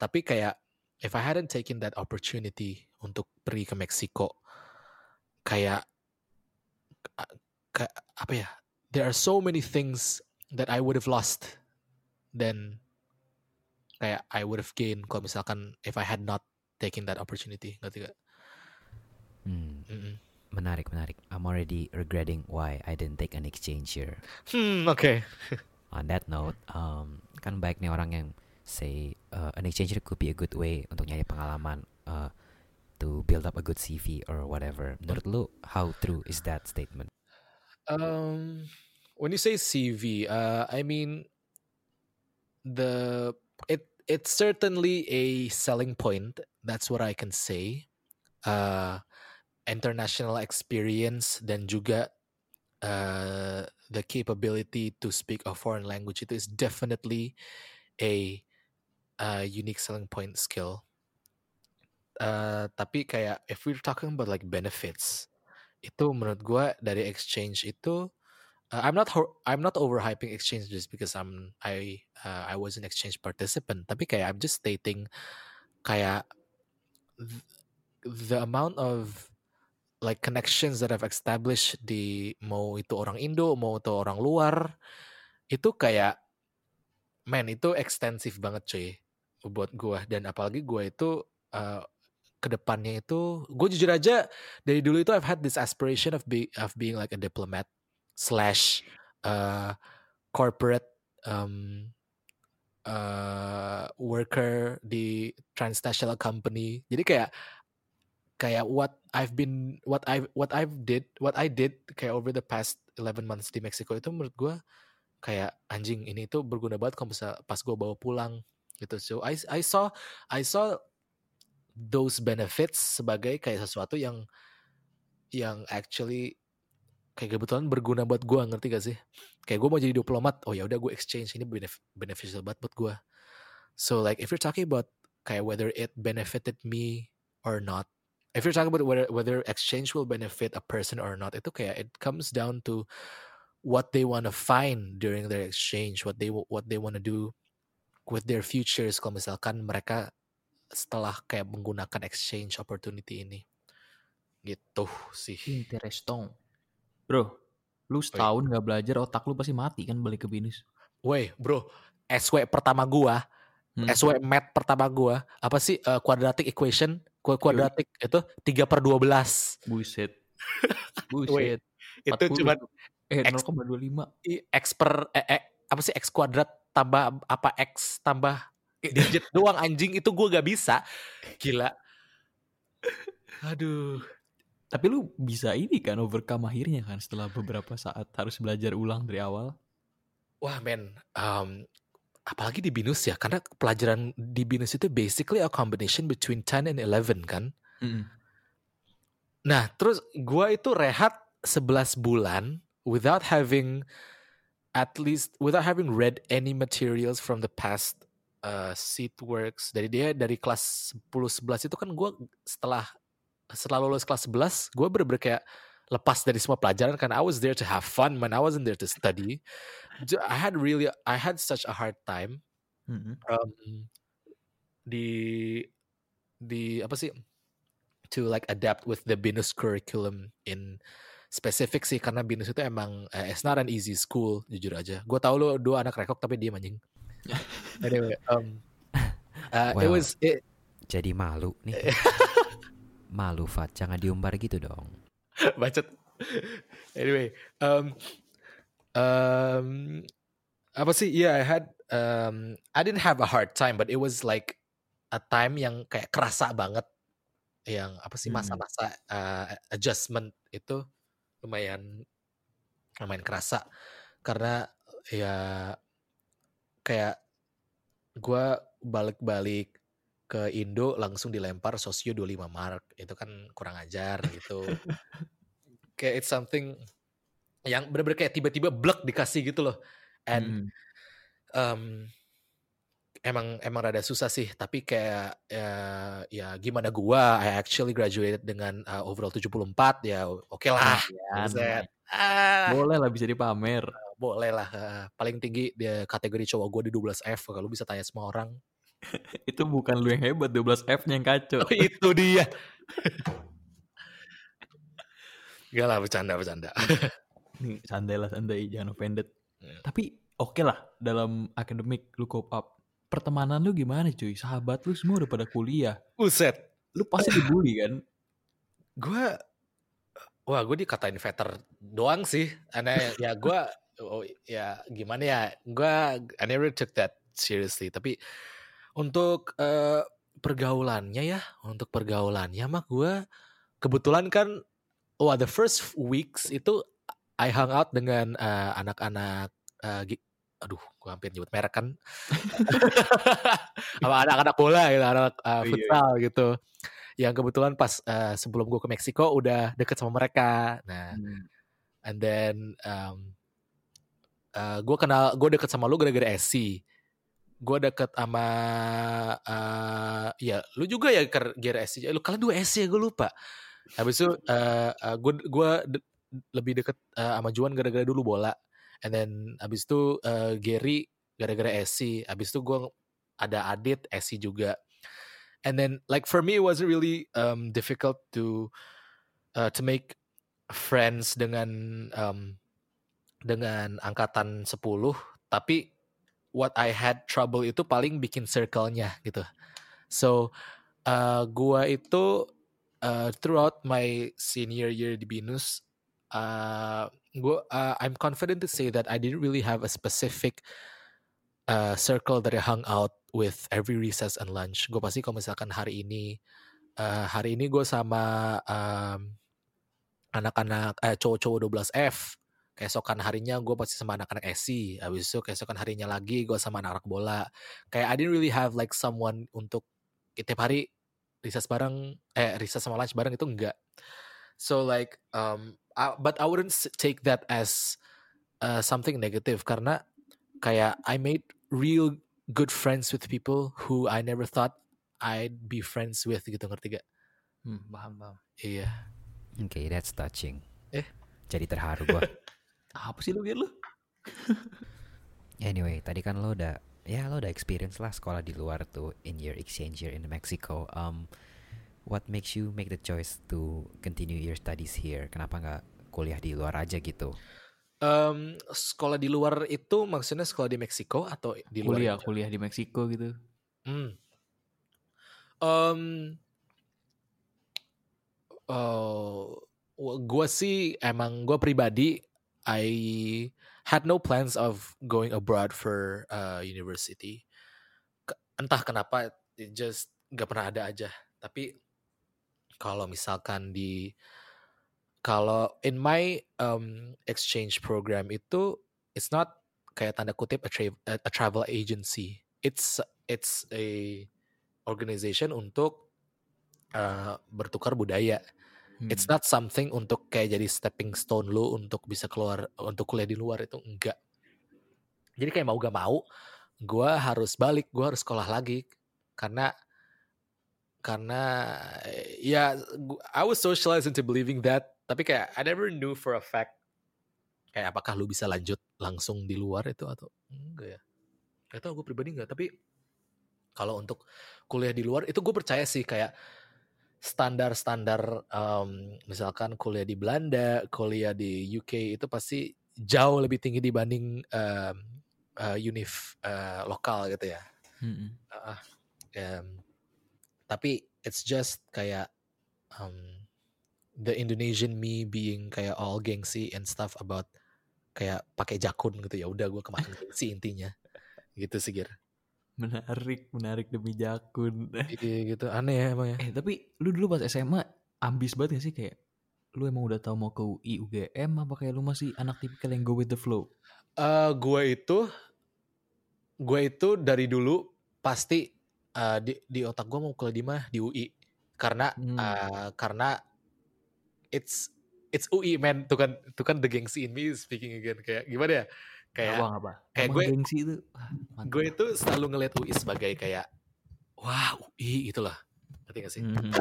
Tapi kayak if I hadn't taken that opportunity untuk pergi ke Meksiko, kayak kayak apa ya? There are so many things that I would have lost then kayak I would have gained kalau misalkan if I had not taken that opportunity ngerti gak? Hmm, Mm-mm. menarik, menarik. I'm already regretting why I didn't take an exchange year. Hmm oke. On that note, um, kan baik nih orang yang say uh, an exchange year could be a good way untuk nyari pengalaman, uh, to build up a good CV or whatever. Menurut lu, how true is that statement? Um, when you say CV, uh, I mean the it it's certainly a selling point. That's what I can say. Uh, international experience dan juga uh, the capability to speak a foreign language itu is definitely a, uh unique selling point skill. Uh, tapi kayak if we're talking about like benefits, itu menurut gua dari exchange itu uh, I'm not I'm not overhyping exchange just because I'm I uh, I was an exchange participant. Tapi kayak I'm just stating kayak th- the amount of like connections that I've established di mau itu orang Indo mau itu orang luar itu kayak man itu ekstensif banget cuy buat gua. Dan apalagi gua itu uh, ke depannya itu gue jujur aja dari dulu itu I've had this aspiration of be of being like a diplomat slash uh, corporate um, uh, worker di transnational company. Jadi kayak kayak what I've been what I what I've did what I did kayak over the past 11 months di Meksiko itu menurut gue kayak anjing ini tuh berguna banget kalau bisa pas gue bawa pulang gitu. So I I saw I saw those benefits sebagai kayak sesuatu yang yang actually kayak kebetulan berguna buat gue ngerti gak sih? Kayak gue mau jadi diplomat oh ya udah gue exchange ini benef beneficial banget buat gue so like if you're talking about kayak whether it benefited me or not if you're talking about whether whether exchange will benefit a person or not itu kayak it comes down to what they want to find during their exchange what they what they want do with their futures. Kalau misalkan mereka setelah kayak menggunakan exchange opportunity ini. Gitu sih. Interesting. Bro, lu setahun gak belajar otak lu pasti mati kan balik ke binus. Woi bro SW pertama gua Hmm. SW math pertama gua apa sih eh, quadratic equation Qu- quadratic itu 3 per 12 Buset. Buset. itu 40. cuma eh X. 0,25. i- x per eh, eh, apa sih x kuadrat tambah apa x tambah digit doang anjing itu gua gak bisa gila aduh Tapi lu bisa ini kan overcome akhirnya kan setelah beberapa saat harus belajar ulang dari awal. Wah men, um, apalagi di binus ya, karena pelajaran di binus itu basically a combination between 10 and 11 kan. Mm-mm. Nah, terus gua itu rehat 11 bulan without having at least without having read any materials from the past uh, seat works. Dari dia dari kelas 10 11 itu kan gua setelah setelah lulus kelas 11, gua bener-bener kayak lepas dari semua pelajaran karena I was there to have fun, man. I wasn't there to study. I had really I had such a hard time Mm-mm. um, di di apa sih to like adapt with the binus curriculum in specific sih karena binus itu emang eh, it's not an easy school jujur aja gue tau lo dua anak rekok tapi dia anjing anyway um, uh, it Well. was it, Jadi malu nih. malu Fat, jangan diumbar gitu dong. bacot. Anyway um um apa sih? Yeah I had um I didn't have a hard time but it was like a time yang kayak kerasa banget. Yang apa sih? Hmm. masa-masa uh, adjustment itu lumayan lumayan kerasa. Karena ya kayak gua balik-balik ke Indo langsung dilempar sosio 25 mark itu kan kurang ajar gitu kayak it's something yang bener-bener kayak tiba-tiba blek dikasih gitu loh and Mm. um, emang emang rada susah sih tapi kayak ya, ya gimana gua I actually graduated dengan uh, overall 74 ya oke lah Lumayan. Buset. ah, Boleh lah bisa dipamer. boleh lah uh, paling tinggi dia kategori cowok gua di 12F kalau bisa tanya semua orang Itu bukan lu yang hebat, 12 F-nya yang kacau. oh, itu dia Gak lah bercanda bercanda Nih, santai lah, santai, jangan offended. Hmm. Tapi oke lah, dalam akademik lu cope up. Pertemanan lu gimana cuy? Sahabat lu semua udah pada kuliah. Buset Lu pasti dibully kan? gue wah gue dikatain veter doang sih karena ya gue oh, ya gimana ya gue I never took that seriously tapi untuk eh, pergaulannya ya untuk pergaulannya mah gue kebetulan kan wah the first weeks itu I hung out dengan eh, anak-anak gi- aduh gue hampir nyebut merek kan. Sama anak-anak bola gitu anak Oh, iya, futsal gitu. Yang kebetulan pas eh, sebelum gue ke Meksiko udah deket sama mereka. Nah Hmm. and then um, uh, gue kenal gue deket sama lu gara-gara SC gue deket sama uh, ya lu juga ya gara SC lu kalian dua SC ya gue lupa. Habis itu uh, uh, gue gue de- lebih deket uh, sama Juan gara-gara dulu bola. And then habis itu uh, Gary gara-gara SC habis itu gue ada Adit SC juga. And then like for me it wasn't really um, difficult to uh, to make friends dengan um, dengan angkatan 10 tapi what I had trouble itu paling bikin circle-nya gitu. So uh, gua itu uh, throughout my senior year di Binus uh, gua uh, I'm confident to say that I didn't really have a specific uh, circle that I hung out with every recess and lunch. Gue pasti kalau misalkan hari ini uh, hari ini gue sama um, anak-anak eh cowok-cowok 12F keesokan harinya gue pasti sama anak-anak SC habis itu keesokan harinya lagi gue sama anak-anak bola kayak I didn't really have like someone untuk tiap hari recess bareng eh recess sama lunch bareng itu enggak so like um I- but I wouldn't s- take that as uh, something negative karena kayak I made real good friends with people who I never thought I'd be friends with gitu ngerti gak? Hmm, paham, paham. Iya. Oke, that's touching. Eh? Jadi terharu gua. Apa sih lu, Gir, lu? Anyway, tadi kan lo udah ya lo udah experience lah sekolah di luar tuh in your exchange year in Mexico. Um, what makes you make the choice to continue your studies here? Kenapa nggak kuliah di luar aja gitu? Em, sekolah di luar itu maksudnya sekolah di Meksiko atau di luar? Kuliah, Indonesia? kuliah di Meksiko gitu. Hmm. Um, oh, gue sih emang gue pribadi I had no plans of going abroad for uh, university. Entah kenapa, it just gak pernah ada aja. Tapi kalau misalkan di kalau in my um, exchange program itu it's not kayak tanda kutip a, tra- a travel agency. It's it's a organization untuk uh, bertukar budaya. It's Hmm. not something untuk kayak jadi stepping stone lu untuk bisa keluar untuk kuliah di luar itu enggak. Jadi kayak mau gak mau, gue harus balik, gue harus sekolah lagi karena karena ya I was socialized into believing that, tapi kayak I never knew for a fact kayak apakah lu bisa lanjut langsung di luar itu atau enggak ya? Gak tau gue pribadi enggak, tapi kalau untuk kuliah di luar itu gue percaya sih kayak standar-standar em, misalkan kuliah di Belanda, kuliah di UK itu pasti jauh lebih tinggi dibanding em, eh, univ eh, lokal gitu ya. Mm-mm. Ah, em, tapi it's just kayak um, the Indonesian me being kayak all gengsi and stuff about kayak pakai jakun gitu ya udah gue kemakan gengsi intinya gitu sih Gir. Menarik, menarik demi jakun. Iya gitu aneh ya emang ya. Eh tapi lu dulu pas SMA ambis banget gak sih kayak lu emang udah tahu mau ke UI UGM apa kayak lu masih anak tipikal yang go with the flow? Eh gue itu gue itu dari dulu pasti eh, di di otak gue mau kuliah di mana di UI karena Hmm. eh, karena it's it's UI man tuh kan tuh kan the gengsi in me speaking again kayak gimana ya kayak apa apa? kayak gue- gengsi itu. wah, mantap. gue itu selalu ngeliat UI sebagai kayak wah UI gitu lah ngerti gak sih Mhm.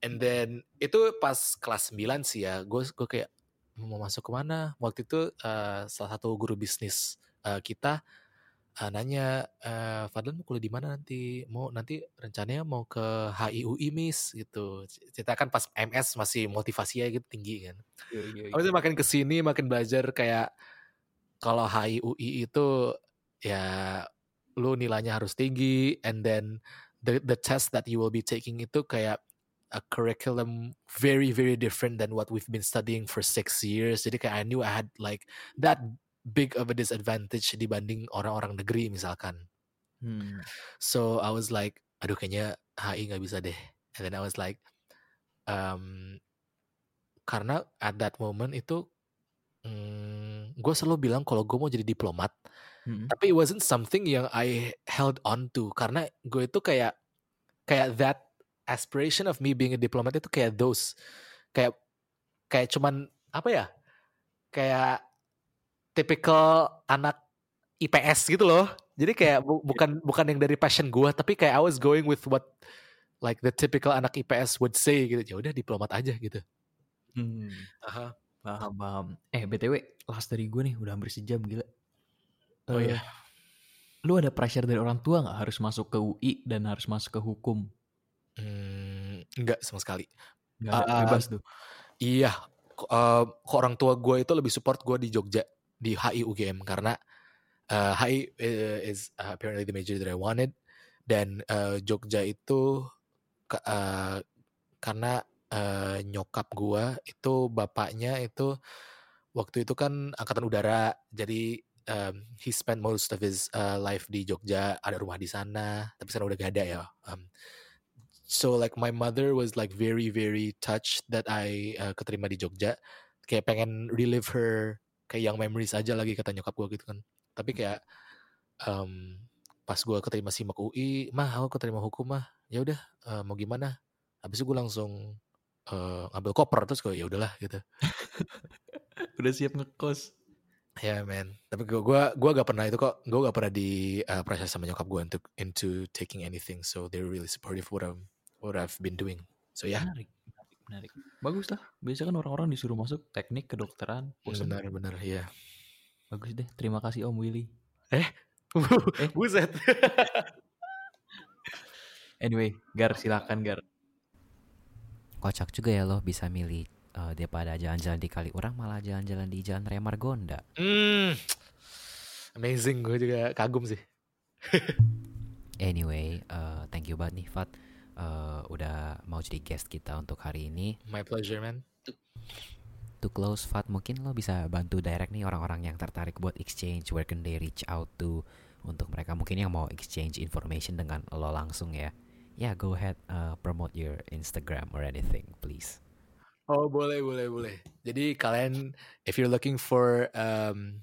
and then itu pas kelas 9 sih ya gue gue kayak mau masuk ke mana waktu itu eh, salah satu guru bisnis eh, kita eh, nanya eh Fadlan mau kuliah di mana nanti mau nanti rencananya mau ke HIUI Miss gitu cerita kan pas MS masih motivasinya gitu tinggi kan yoi. Habis itu makin ke sini makin belajar kayak kalau HIUI itu ya lu nilainya harus tinggi and then the the test that you will be taking itu kayak a curriculum very very different than what we've been studying for six years. Jadi kayak I knew I had like that big of a disadvantage dibanding orang-orang negeri misalkan. Hmm. So I was like, aduh kayaknya HI nggak bisa deh. And then I was like, um, karena at that moment itu, mm, gue selalu bilang kalau gue mau jadi diplomat, Mm-mm. tapi it wasn't something yang I held on to karena gue itu kayak kayak that aspiration of me being a diplomat itu kayak those kayak kayak cuman apa ya kayak typical anak IPS gitu loh jadi kayak bu- bukan bukan yang dari passion gue tapi kayak I was going with what like the typical anak IPS would say gitu ya udah diplomat aja gitu Hmm. Aha. Paham, paham. Eh, BTW, last dari gue nih udah hampir sejam, gila. Oh Eh, iya. Lu ada pressure dari orang tua nggak harus masuk ke UI dan harus masuk ke hukum? Hmm, enggak sama sekali Nggak ada, Ah, bebas tuh. Iya, eh, kok orang tua gue itu lebih support gue di Jogja di HI UGM karena eh, HI eh, is uh, apparently the major that I wanted dan eh, Jogja itu eh, karena eh, nyokap gue itu bapaknya itu waktu itu kan angkatan udara. Jadi um, he spent most of his uh, life di Jogja ada rumah di sana tapi sekarang udah gak ada ya um, so like my mother was like very very touched that I uh, keterima di Jogja. Kayak pengen relive her kayak young memories aja lagi kata nyokap gue gitu kan. Tapi kayak um, pas gue keterima simak UI mah aku keterima hukum mah. Ya udah uh, mau gimana? Habis itu gue langsung uh, ngambil koper terus gue ya udahlah gitu Udah siap ngekos. ya man tapi gue gua gua gak pernah itu kok gue gak pernah di uh, pressure sama nyokap gue untuk into taking anything so they're really supportive what I'm what I've been doing so ya Menarik, menarik, menarik. Bagus lah. Biasa kan orang-orang disuruh masuk teknik kedokteran. benar-benar ya Bagus deh. Terima kasih Om Willy. buset Anyway, Gar silakan Gar. Kocak juga ya lo bisa milih eh, daripada jalan-jalan di Kaliurang malah jalan-jalan di Jalan Raya Margonda. Hmm. Amazing, gue juga kagum sih. Anyway, eh, thank you banget nih Fat eh, udah mau jadi guest kita untuk hari ini. My pleasure, man. To close Fat, mungkin lo bisa bantu direct nih orang-orang yang tertarik buat exchange, where can they reach out to untuk mereka mungkin yang mau exchange information dengan lo langsung ya. Ya, go ahead uh, promote your Instagram or anything, please. Oh, boleh, boleh, boleh. Jadi kalian, if you're looking for um,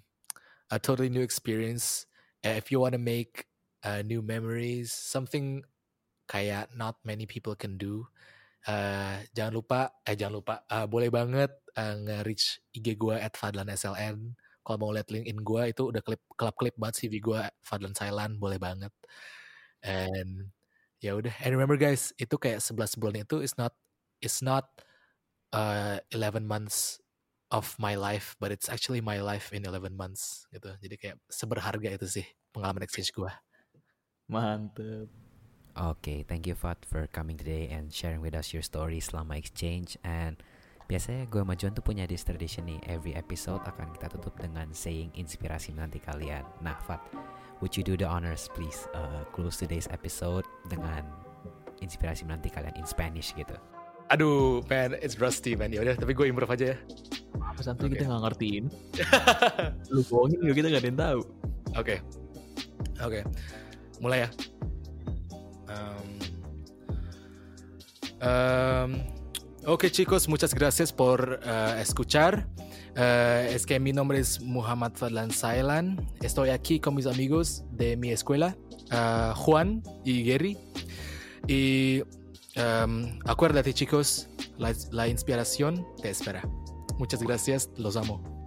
a totally new experience, uh, if you want to make uh, new memories, something kayak not many people can do, Uh, jangan lupa, eh jangan lupa, uh, boleh banget uh, nge-reach IG gue at Fadlan SLN. Kalau mau lihat LinkedIn gue itu udah klip klip klip banget CV gue Fadlan Sailan, boleh banget. And ya udah, and remember guys, itu kayak 11 bulan itu is not is not uh, 11 months of my life, but it's actually my life in 11 months gitu. Jadi kayak seberharga itu sih pengalaman exchange gue. Mantep. Oke, okay, thank you Fat for coming today and sharing with us your story selama exchange and biasanya gue sama John tuh punya this tradition nih every episode akan kita tutup dengan saying inspirasi menanti kalian. Nah Fat, would you do the honors please uh, close today's episode dengan inspirasi menanti kalian in Spanish gitu? Aduh, man, it's rusty, man. Ya udah, tapi gue improve aja ya. Apa santai okay. kita nggak ngertiin? Lu bohongin juga kita nggak ada yang tahu. Oke, okay. oke, okay. mulai ya. Um, um, ok, chicos, muchas gracias por uh, escuchar. Uh, es que mi nombre es Muhammad Fadlan Sailan. Estoy aquí con mis amigos de mi escuela, uh, Juan y Gary. Y Um, acuérdate chicos, la inspiración te espera. Muchas gracias, los amo.